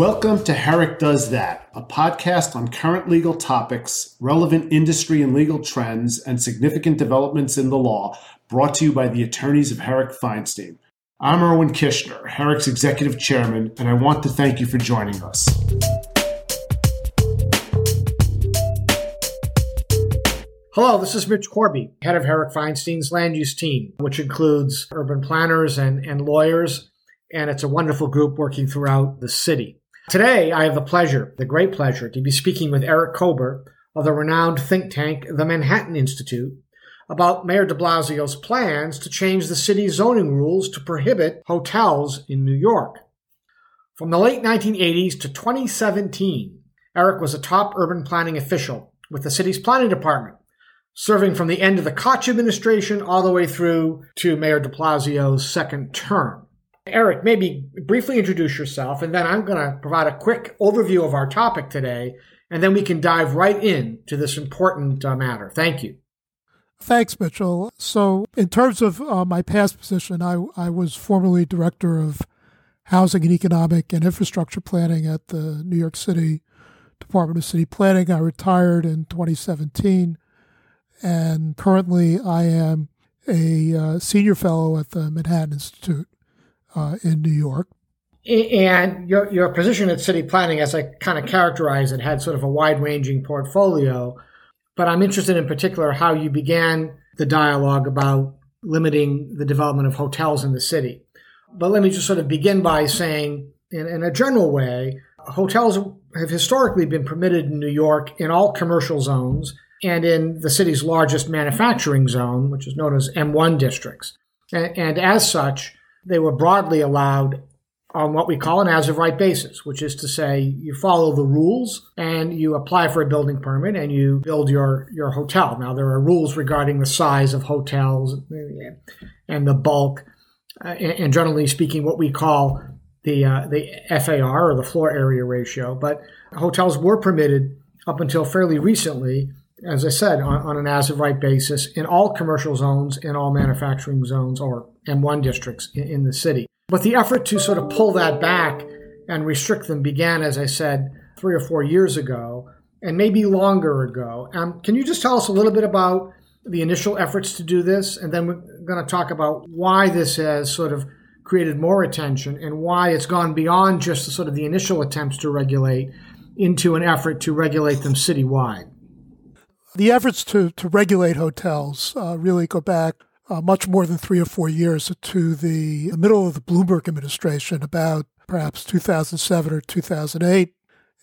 Welcome to Herrick Does That, a podcast on current legal topics, relevant industry and legal trends, and significant developments in the law, brought to you by the attorneys of Herrick Feinstein. I'm Irwin Kishner, Herrick's executive chairman, and I want to thank you for joining us. Hello, this is Mitch Korbey, head of Herrick Feinstein's land use team, which includes urban planners and, and lawyers, and it's a wonderful group working throughout the city. Today, I have the pleasure, the great pleasure, to be speaking with Eric Kober of the renowned think tank, the Manhattan Institute, about Mayor de Blasio's plans to change the city's zoning rules to prohibit hotels in New York. From the late 1980s to 2017, Eric was a top urban planning official with the city's planning department serving from the end of the Koch administration all the way through to Mayor de Blasio's second term. Eric, maybe briefly introduce yourself, and then I'm going to provide a quick overview of our topic today, and then we can dive right in to this important uh, matter. Thank you. Thanks, Mitchell. So, in terms of uh, my past position, I, I was formerly director of housing and economic and infrastructure planning at the New York City Department of City Planning. I retired in 2017 and currently I am a uh, senior fellow at the Manhattan Institute uh, in New York. And your your position at City Planning, as I kind of characterize it, had sort of a wide ranging portfolio. But I'm interested in particular how you began the dialogue about limiting the development of hotels in the city. But let me just sort of begin by saying, in, in a general way, hotels have historically been permitted in New York in all commercial zones and in the city's largest manufacturing zone, which is known as M1 districts. And, and, as such, they were broadly allowed on what we call an as of right basis, which is to say you follow the rules and you apply for a building permit and you build your, your hotel. Now, there are rules regarding the size of hotels and the bulk, uh, and generally speaking, what we call the, uh, the FAR or the floor area ratio. But hotels were permitted up until fairly recently as I said, on, on, an as of right basis in all commercial zones, in all manufacturing zones, or M1 districts in, in, the city. But the effort to sort of pull that back and restrict them began, as I said, three or four years ago, and maybe longer ago. Um, can you just tell us a little bit about the initial efforts to do this? And then we're going to talk about why this has sort of created more attention and why it's gone beyond just the, sort of the initial attempts to regulate into an effort to regulate them citywide. The efforts to, to regulate hotels uh, really go back uh, much more than three or four years to the middle of the Bloomberg administration, about perhaps 2007 or 2008.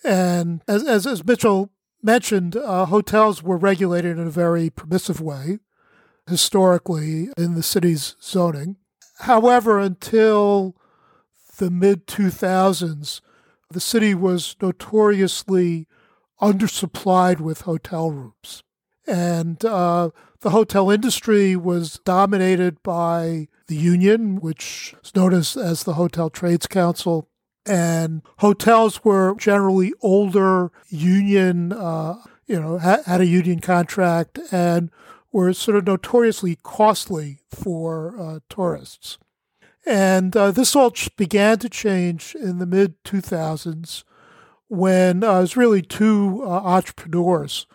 And as, as, as Mitchell mentioned, uh, hotels were regulated in a very permissive way historically in the city's zoning. However, until the mid 2000s, the city was notoriously undersupplied with hotel rooms. And uh, the hotel industry was dominated by the union, which is known as, as the Hotel Trades Council. And hotels were generally older union, uh, you know, ha- had a union contract and were sort of notoriously costly for uh, tourists. And uh, this all began to change in the mid 2000s when uh, it was really two uh, entrepreneurs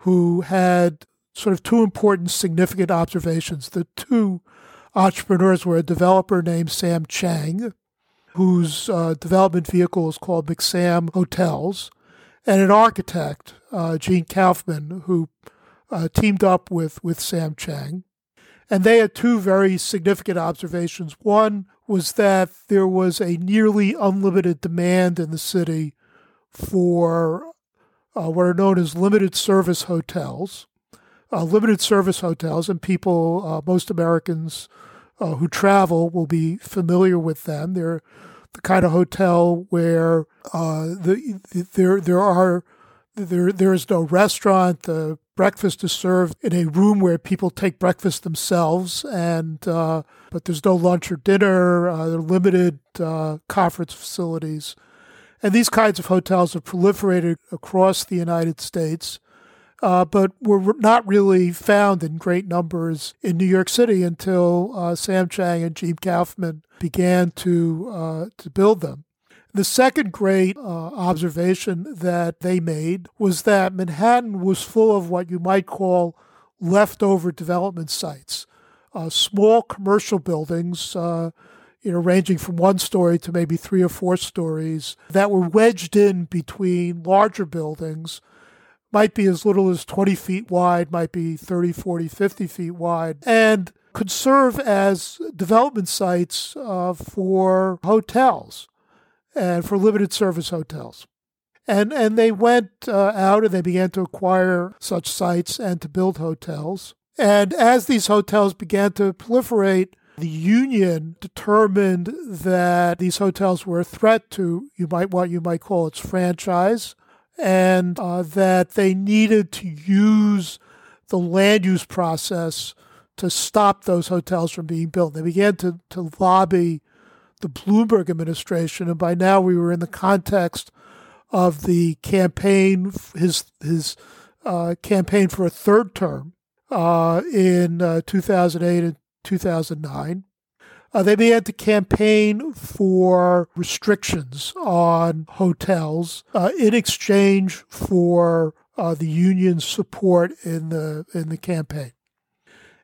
who had sort of two important, significant observations. The two entrepreneurs were a developer named Sam Chang, whose uh, development vehicle is called McSam Hotels, and an architect, uh, Gene Kaufman, who uh, teamed up with, with Sam Chang. And they had two very significant observations. One was that there was a nearly unlimited demand in the city for uh, what are known as limited service hotels. Uh, limited service hotels, and people, uh, most Americans uh, who travel will be familiar with them. They're the kind of hotel where uh, the, the, there there are there there is no restaurant. The breakfast is served in a room where people take breakfast themselves, and uh, but there's no lunch or dinner. Uh, they're limited conference facilities, and these kinds of hotels have proliferated across the United States, uh, but were not really found in great numbers in New York City until uh, Sam Chang and Gene Kaufman began to uh, to build them. The second great uh, observation that they made was that Manhattan was full of what you might call leftover development sites, uh, small commercial buildings, uh, you know, ranging from one story to maybe three or four stories that were wedged in between larger buildings might be as little as 20 feet wide, might be 30, 40, 50 feet wide, and could serve as development sites uh, for hotels and for limited service hotels. And, and they went uh, out and they began to acquire such sites and to build hotels. And as these hotels began to proliferate, the union determined that these hotels were a threat to you might what you might call its franchise, and uh, that they needed to use the land use process to stop those hotels from being built. They began to, to lobby the Bloomberg administration, and by now we were in the context of the campaign, his his uh, campaign for a third term uh, in uh, 2008 and 2009. Uh, they began to campaign for restrictions on hotels uh, in exchange for uh, the union's support in the in the campaign.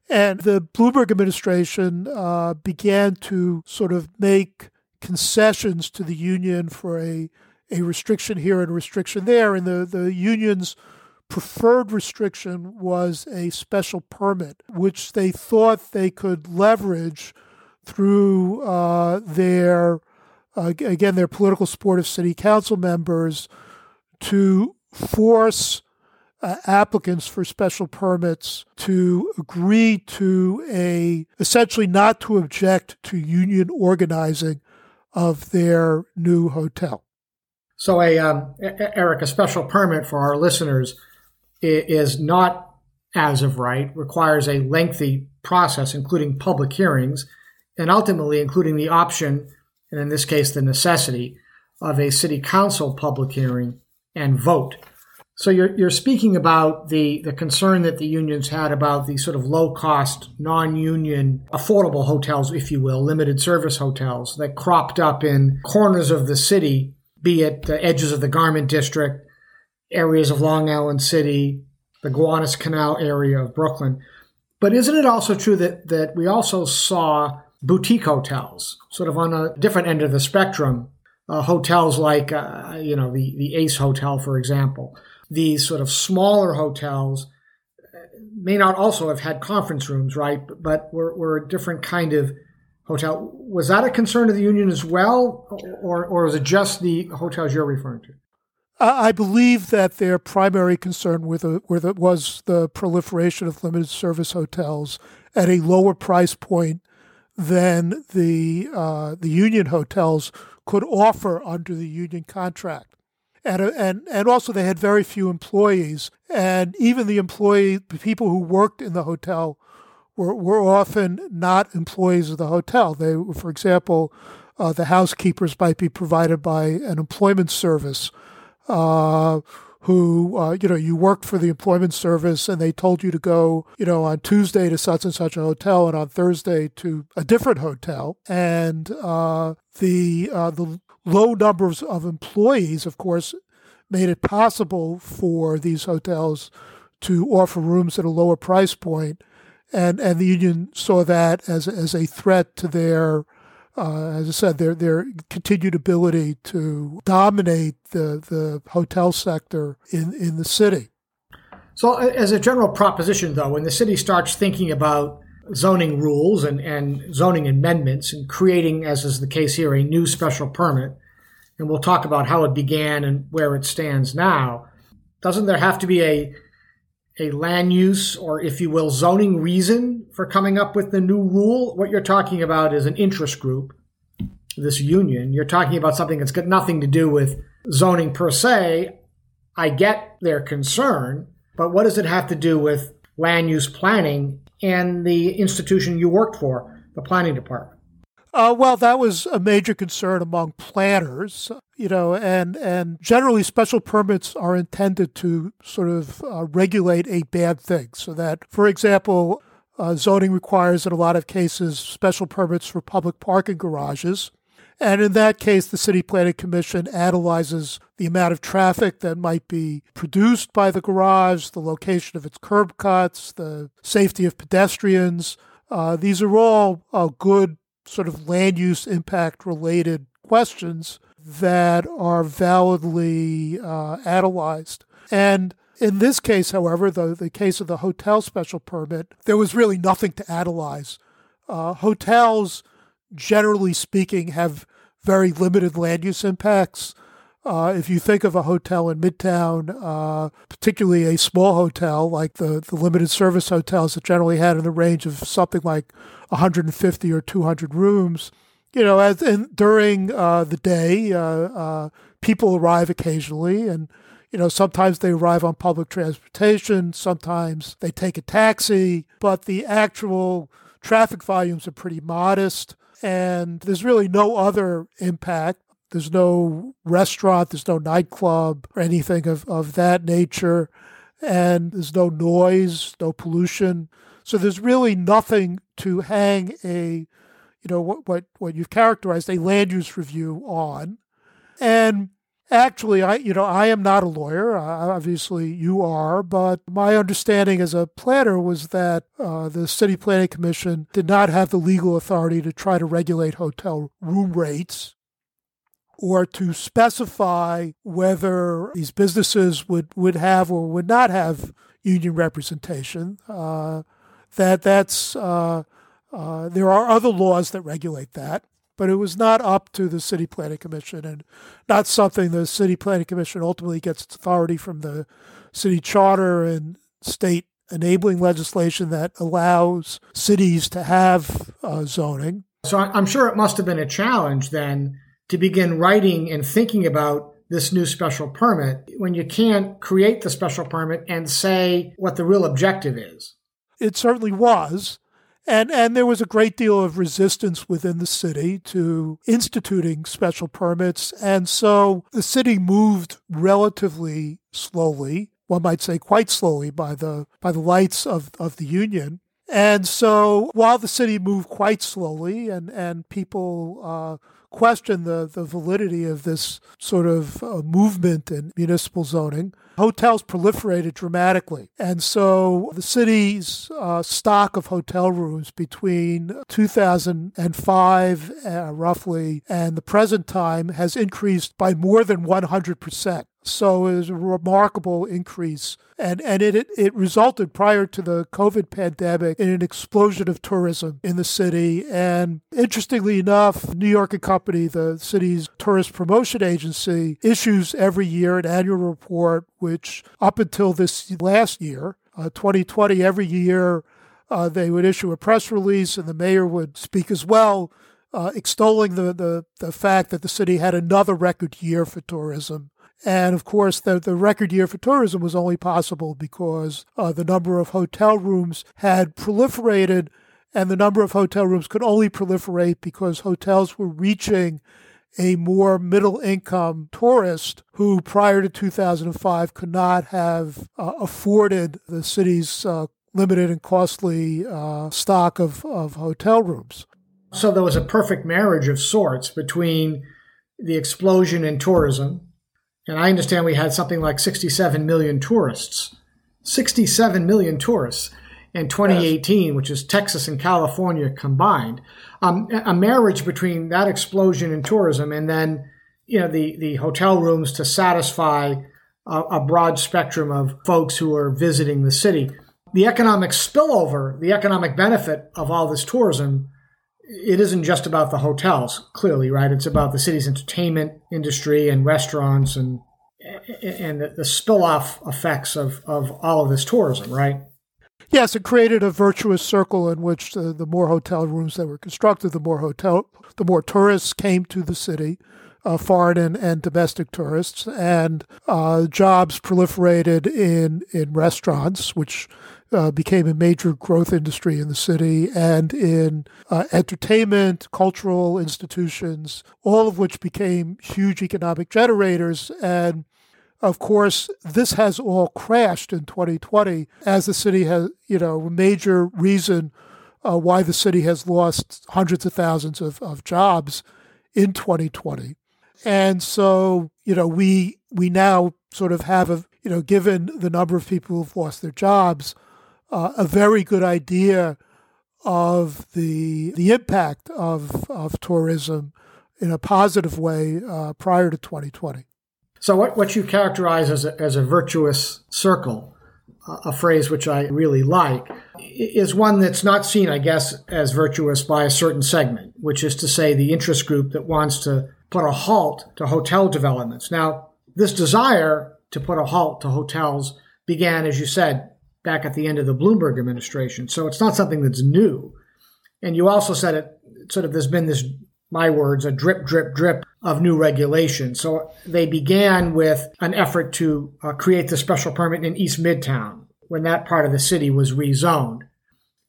And the Bloomberg administration uh, began to sort of make concessions to the union for a a restriction here and a restriction there, and the the union's preferred restriction was a special permit, which they thought they could leverage through uh, their, uh, again, their political support of city council members to force uh, applicants for special permits to agree to a, essentially not to object to union organizing of their new hotel. So, a um, Eric, a special permit for our listeners is not as of right, requires a lengthy process, including public hearings, and ultimately including the option, and in this case, the necessity of a city council public hearing and vote. So you're, you're speaking about the, the concern that the unions had about the sort of low cost, non union, affordable hotels, if you will, limited service hotels that cropped up in corners of the city, be it the edges of the garment district, areas of Long Island City, the Gowanus Canal area of Brooklyn. But isn't it also true that, that we also saw boutique hotels, sort of on a different end of the spectrum? Uh, hotels like, uh, you know, the, the Ace Hotel, for example. These sort of smaller hotels uh, may not also have had conference rooms, right? But were, were a different kind of hotel. Was that a concern of the union as well? Or, or was it just the hotels you're referring to? I believe that their primary concern was the proliferation of limited service hotels at a lower price point than the uh, the union hotels could offer under the union contract. And, uh, and and also they had very few employees, and even the employee the people who worked in the hotel were were often not employees of the hotel. They, for example, uh, the housekeepers might be provided by an employment service uh, who, uh, you know, you worked for the employment service and they told you to go, you know, on Tuesday to such and such a hotel and on Thursday to a different hotel. And uh, the, uh, the low numbers of employees, of course, made it possible for these hotels to offer rooms at a lower price. And, and the union saw that as, as a threat to their uh, as I said, their their continued ability to dominate the the hotel sector in in the city. So, as a general proposition, though, when the city starts thinking about zoning rules and, and zoning amendments and creating, as is the case here, a new special permit, and we'll talk about how it began and where it stands now, doesn't there have to be a a land use or, if you will, zoning reason for coming up with the new rule. What you're talking about is an interest group, this union. You're talking about something that's got nothing to do with zoning per se. I get their concern, but what does it have to do with land use planning and the institution you worked for, the planning department? Uh, well, that was a major concern among planners, you know, and, and generally special permits are intended to sort of uh, regulate a bad thing. So that, for example, uh, zoning requires in a lot of cases special permits for public parking garages. And in that case, the City Planning Commission analyzes the amount of traffic that might be produced by the garage, the location of its curb cuts, the safety of pedestrians. Uh, these are all uh, good sort of land use impact related questions that are validly uh, analyzed. And in this case, however, the, the case of the hotel special permit, there was really nothing to analyze. Uh, hotels, generally speaking, have very limited land use impacts. Uh, if you think of a hotel in Midtown, uh, particularly a small hotel like the, the limited service hotels that generally had in the range of something like 150 or 200 rooms, you know, as and during uh, the day, uh, uh, people arrive occasionally, and you know, sometimes they arrive on public transportation, sometimes they take a taxi, but the actual traffic volumes are pretty modest, and there's really no other impact there's no restaurant, there's no nightclub or anything of, of that nature. And there's no noise, no pollution. So there's really nothing to hang a, you know, what, what, what you've characterized a land use review on. And actually, I, you know, I am not a lawyer. obviously, you are. But my understanding as a planner was that uh, the City Planning Commission did not have the legal authority to try to regulate hotel room rates or to specify whether these businesses would, would have or would not have union representation. Uh, that that's uh, uh, there are other laws that regulate that, but it was not up to the city planning commission and not something the city planning commission ultimately gets its authority from the city charter and state enabling legislation that allows cities to have uh, zoning. So I'm sure it must have been a challenge then to begin writing and thinking about this new special permit when you can't create the special permit and say what the real objective is. It certainly was. And, and there was a great deal of resistance within the city to instituting special permits. And so the city moved relatively slowly, one might say quite slowly by the, by the lights of, of the union. And so while the city moved quite slowly and, and people uh, question the, the validity of this sort of uh, movement in municipal zoning. Hotels proliferated dramatically. And so the city's uh, stock of hotel rooms between 2005, uh, roughly, and the present time has increased by more than 100%. So it was a remarkable increase. And, and it, it, resulted prior to the COVID pandemic in an explosion of tourism in the city. And interestingly enough, New York and Company, the city's tourist promotion agency, issues every year an annual report, which up until this last year, uh, 2020, every year, uh, they would issue a press release and the mayor would speak as well, uh, extolling the, the, the fact that the city had another record year for tourism. And of course, the, the record year for tourism was only possible because uh, the number of hotel rooms had proliferated, and the number of hotel rooms could only proliferate because hotels were reaching a more middle income tourist who, prior to 2005, could not have uh, afforded the city's uh, limited and costly uh, stock of, of hotel rooms. So there was a perfect marriage of sorts between the explosion in tourism and I understand we had something like 67 million tourists. 67 million tourists in 2018, yes. which is Texas and California combined. Um, a marriage between that explosion in tourism and then, you know, the, the hotel rooms to satisfy a, a broad spectrum of folks who are visiting the city. The economic spillover, the economic benefit of all this tourism it isn't just about the hotels, clearly, right? It's about the city's entertainment industry and restaurants and and the, spill off effects of, of all of this tourism, right? Yes, it created a virtuous circle in which the, the more hotel rooms that were constructed, the more hotel, the more tourists came to the city, uh, foreign and, and domestic tourists, and uh, jobs proliferated in in restaurants, which uh, became a major growth industry in the city and in uh, entertainment, cultural institutions, all of which became huge economic generators. And of course, this has all crashed in 2020 as the city has, you know, a major reason uh, why the city has lost hundreds of thousands of, of jobs in 2020. And so, you know, we we now sort of have a, you know, given the number of people who've lost their jobs, uh, a very good idea of the the impact of of tourism in a positive way uh, prior to 2020. So, what, what you characterize as a, as a virtuous circle, a phrase which I really like, is one that's not seen, I guess, as virtuous by a certain segment, which is to say the interest group that wants to put a halt to hotel developments. Now, this desire to put a halt to hotels began, as you said, back at the end of the Bloomberg administration. So it's not something that's new. And you also said it sort of there's been this, my words, a drip, drip, drip of new regulation. So they began with an effort to uh, create the special permit in East Midtown when that part of the city was rezoned.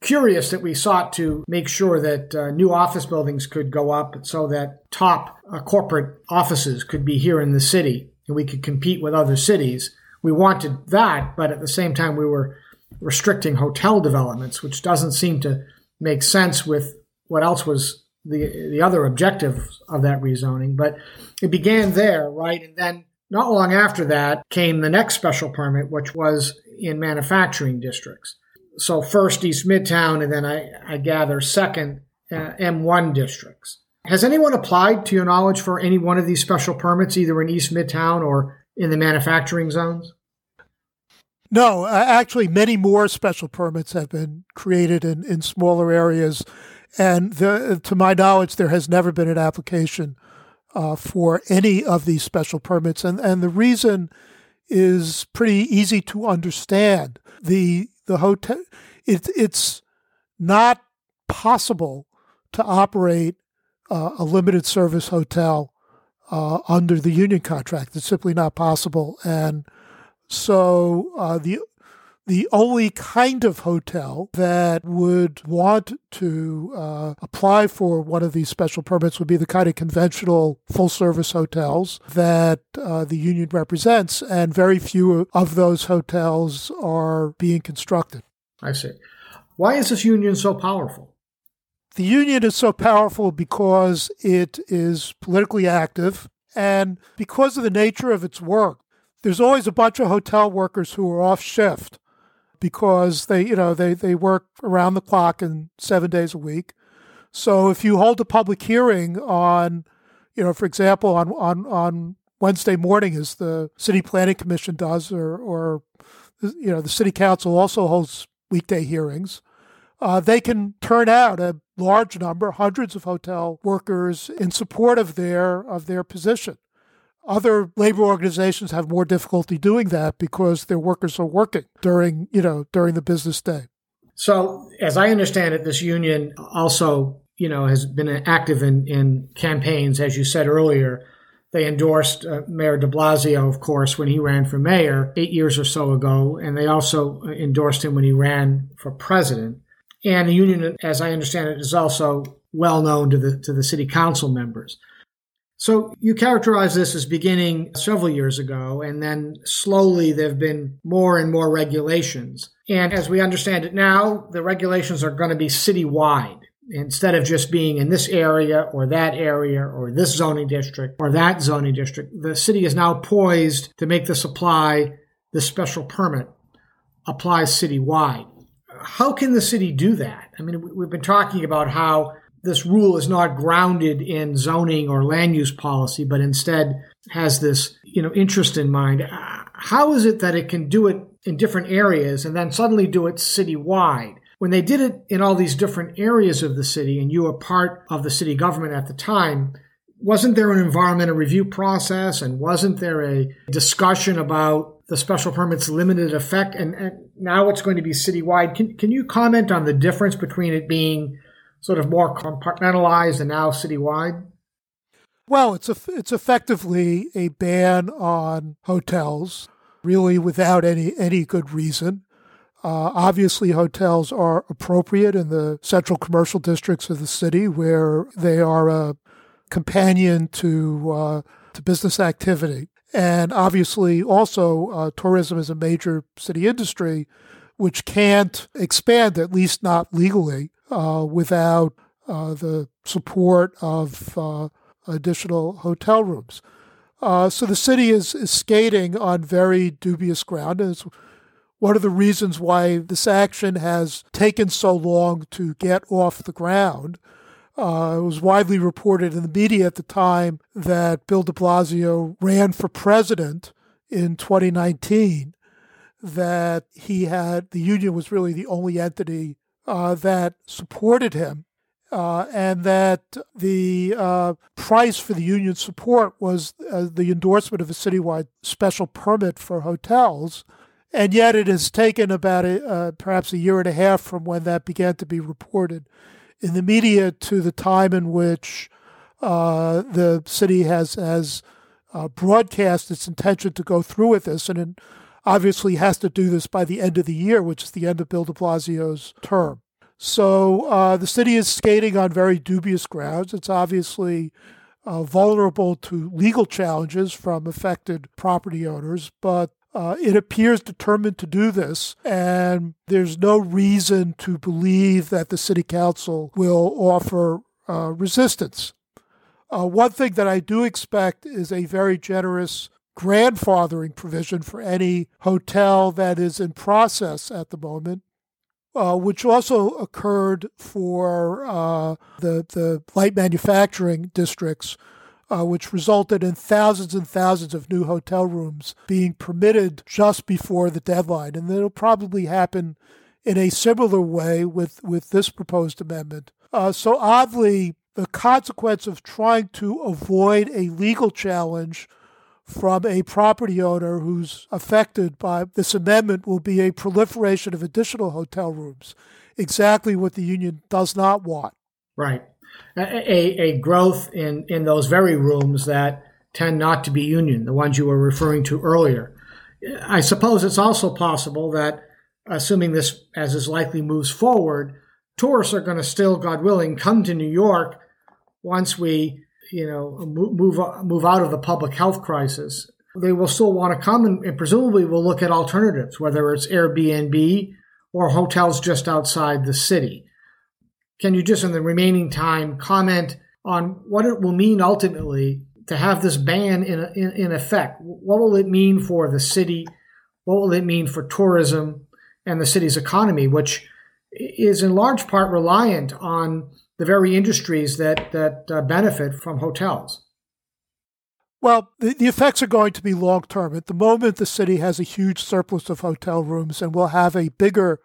Curious that we sought to make sure that uh, new office buildings could go up so that top uh, corporate offices could be here in the city and we could compete with other cities. We wanted that, but at the same time, we were restricting hotel developments, which doesn't seem to make sense with what else was the the other objective of that rezoning. But it began there, right? And then not long after that came the next special permit, which was in manufacturing districts. So first East Midtown, and then I, I gather second uh, M1 districts. Has anyone applied, to your knowledge, for any one of these special permits, either in East Midtown or in the manufacturing zones? No, actually, many more special permits have been created in, in smaller areas. And the, to my knowledge, there has never been an application uh, for any of these special permits. And, and the reason is pretty easy to understand. The, the hotel, it, it's not possible to operate uh, a limited service hotel uh, under the union contract. It's simply not possible. And so uh, the the only kind of hotel that would want to uh, apply for one of these special permits would be the kind of conventional full service hotels that uh, the union represents, and very few of those hotels are being constructed. I see. Why is this union so powerful? The union is so powerful because it is politically active and because of the nature of its work. There's always a bunch of hotel workers who are off shift because they, you know, they, they work around the clock and seven days a week. So if you hold a public hearing on, you know, for example, on, on, on Wednesday morning, as the City Planning Commission does, or, or, you know, the City Council also holds weekday hearings uh, they can turn out a large number, hundreds of hotel workers in support of their of their position. Other labor organizations have more difficulty doing that because their workers are working during, you know, during the business day. So, as I understand it, this union also, you know, has been active in, in campaigns, as you said earlier. They endorsed uh, Mayor de Blasio, of course, when he ran for mayor eight years or so ago, and they also endorsed him when he ran for president. And the union, as I understand it, is also well known to the to the city council members. So you characterize this as beginning several years ago, and then slowly there have been more and more regulations. And as we understand it now, the regulations are going to be citywide instead of just being in this area or that area or this zoning district or that zoning district. The city is now poised to make this apply, the special permit applies citywide how can the city do that? I mean, we've been talking about how this rule is not grounded in zoning or land use policy, but instead has this, you know, interest in mind. Uh, how is it that it can do it in different areas and then suddenly do it citywide? When they did it in all these different areas of the city, and you were part of the city government at the time, wasn't there an environmental review process and wasn't there a discussion about the special permit's limited effect, and, and now it's going to be citywide. Can, can you comment on the difference between it being sort of more compartmentalized and now citywide? Well, it's a, it's effectively a ban on hotels, really without any any good reason. Uh, obviously, hotels are appropriate in the central commercial districts of the city, where they are a companion to uh, to business activity. And obviously, also, uh, tourism is a major city industry, which can't expand, at least not legally, without uh, the support of uh, additional hotel rooms. Uh, so the city is, is skating on very dubious ground. And it's one of the reasons why this action has taken so long to get off the ground. Uh, it was widely reported in the media at the time that Bill de Blasio ran for president in 2019, that he had, the union was really the only entity uh, that supported him. Uh, and that the uh, price for the union support was uh, the endorsement of a citywide special permit for hotels. And yet, it has taken about a, uh, perhaps a year and a half from when that began to be reported in the media to the time in which uh, the city has has broadcast its intention to go through with this, and it obviously has to do this by the end of the year, which is the end of Bill De Blasio's term. So uh, the city is skating on very dubious grounds. It's obviously uh, vulnerable to legal challenges from affected property owners, but uh, it appears determined to do this, and there's no reason to believe that the city council will offer uh, resistance. Uh, one thing that I do expect is a very generous grandfathering provision for any hotel that is in process at the moment, uh, which also occurred for uh, the the light manufacturing districts uh, which resulted in thousands and thousands of new hotel rooms being permitted just before the deadline. And it'll probably happen in a similar way with, with this proposed amendment. Uh, so, oddly, the consequence of trying to avoid a legal challenge from a property owner who's affected by this amendment will be a proliferation of additional hotel rooms, exactly what the union does not want. Right a, a growth in, in those very rooms that tend not to be union, the ones you were referring to earlier. I suppose it's also possible that, assuming this as is likely moves forward, tourists are going to still, God willing, come to New York once we, you know, move move out of the public health crisis. They will still want to come and, and presumably will look at alternatives, whether it's Airbnb or hotels just outside the city. Can you just, in the remaining time, comment on what it will mean ultimately to have this ban in, in, in effect? What will it mean for the city? What will it mean for tourism and the city's economy, which is in large part reliant on the very industries that, that uh, benefit from hotels? Well, the, the effects are going to be long term. At the moment, the city has a huge surplus of hotel rooms and will have a bigger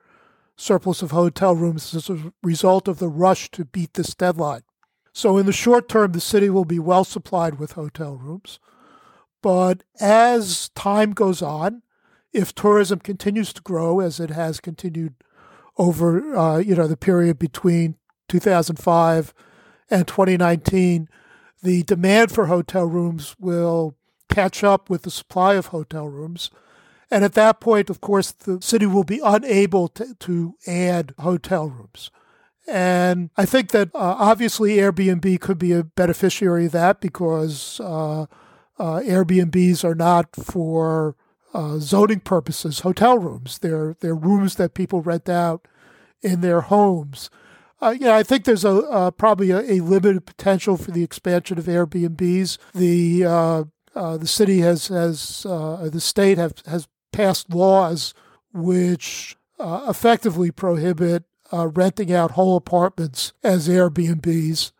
surplus of hotel rooms as a result of the rush to beat this deadline. So, in the short term, the city will be well supplied with hotel rooms. But as time goes on, if tourism continues to grow as it has continued over uh, you know the period between 2005 and 2019, the demand for hotel rooms will catch up with the supply of hotel rooms, and at that point, of course, the city will be unable to, to add hotel rooms. And I think that uh, obviously Airbnb could be a beneficiary of that because uh, uh, Airbnbs are not for uh, zoning purposes hotel rooms. They're, they're rooms that people rent out in their homes. Uh, yeah, I think there's a probably a, a, limited potential for the expansion of Airbnbs. The uh, uh, the city has has uh, the state have, has passed laws which uh, effectively prohibit uh, renting out whole apartments as Airbnbs.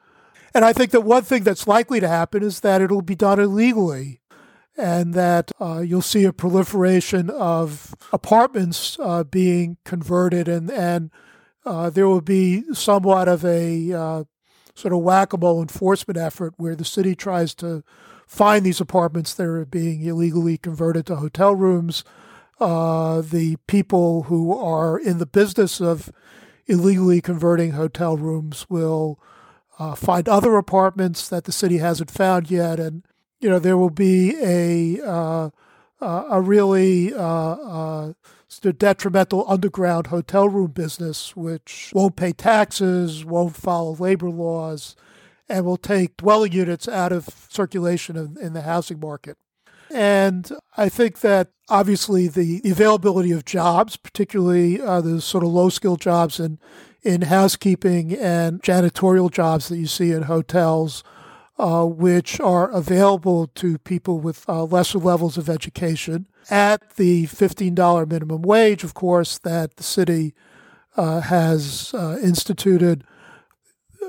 And I think that one thing that's likely to happen is that it'll be done illegally and that uh, you'll see a proliferation of apartments uh, being converted and, and uh, there will be somewhat of a uh, sort of whack-a-mole enforcement effort where the city tries to find these apartments that are being illegally converted to hotel rooms. Uh, the people who are in the business of illegally converting hotel rooms will uh, find other apartments that the city hasn't found yet, and you know there will be a uh a really uh, uh, detrimental underground hotel room business, which won't pay taxes, won't follow labor laws, and will take dwelling units out of circulation in, in the housing market. And I think that obviously the availability of jobs, particularly uh, the sort of low skill jobs in, in housekeeping and janitorial jobs that you see in hotels, uh, which are available to people with uh, lesser levels of education at the $15 minimum wage, of course, that the city uh, has uh, instituted.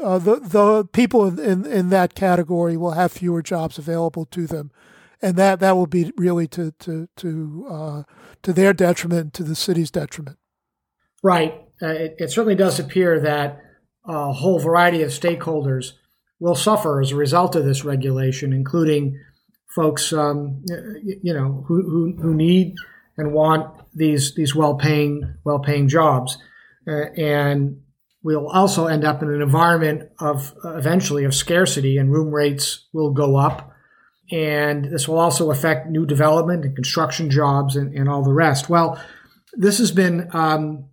Uh, the, the people in, in that category will have fewer jobs available to them. And that, that will be really to, to, to, uh, to their detriment, to the city's detriment. Right. It, it, certainly does appear that a whole variety of stakeholders will suffer as a result of this regulation, including folks, um, you know, who, who, who, need and want these these well-paying well-paying jobs, uh, and we'll also end up in an environment of uh, eventually of scarcity, and room rates will go up, and this will also affect new development and construction jobs and, and all the rest. Well, this has been um,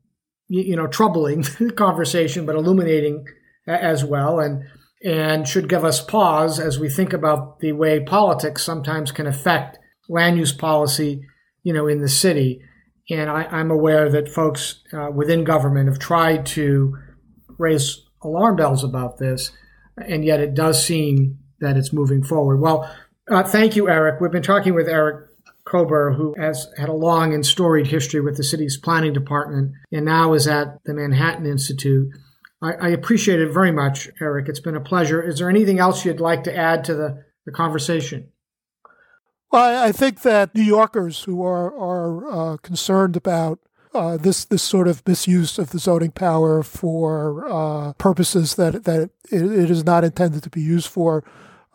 you, you know troubling conversation, but illuminating as well, and and should give us pause as we think about the way politics sometimes can affect land use policy, you know, in the city. And I, am aware that folks uh, within government have tried to raise alarm bells about this, and yet it does seem that it's moving forward. Well, uh, thank you, Eric. We've been talking with Eric Kober, who has had a long and storied history with the city's planning department and now is at the Manhattan Institute. I, I, appreciate it very much, Eric. It's been a pleasure. Is there anything else you'd like to add to the, the conversation? Well, I think that New Yorkers who are are uh, concerned about uh, this this sort of misuse of the zoning power for uh, purposes that that it, it is not intended to be used for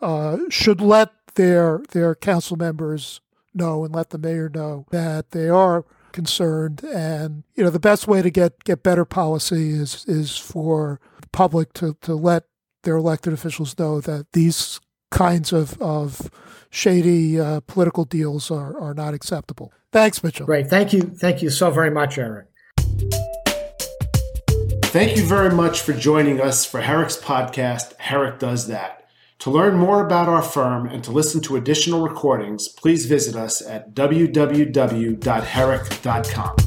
uh, should let their their council members know and let the mayor know that they are concerned. And you know, the best way to get get better policy is is for the public to to let their elected officials know that these kinds of of shady uh, political deals are are not acceptable. Thanks, Mitchell. Great. Thank you. Thank you so very much, Eric. Thank you very much for joining us for Herrick's podcast, Herrick Does That. To learn more about our firm and to listen to additional recordings, please visit us at www.herrick.com.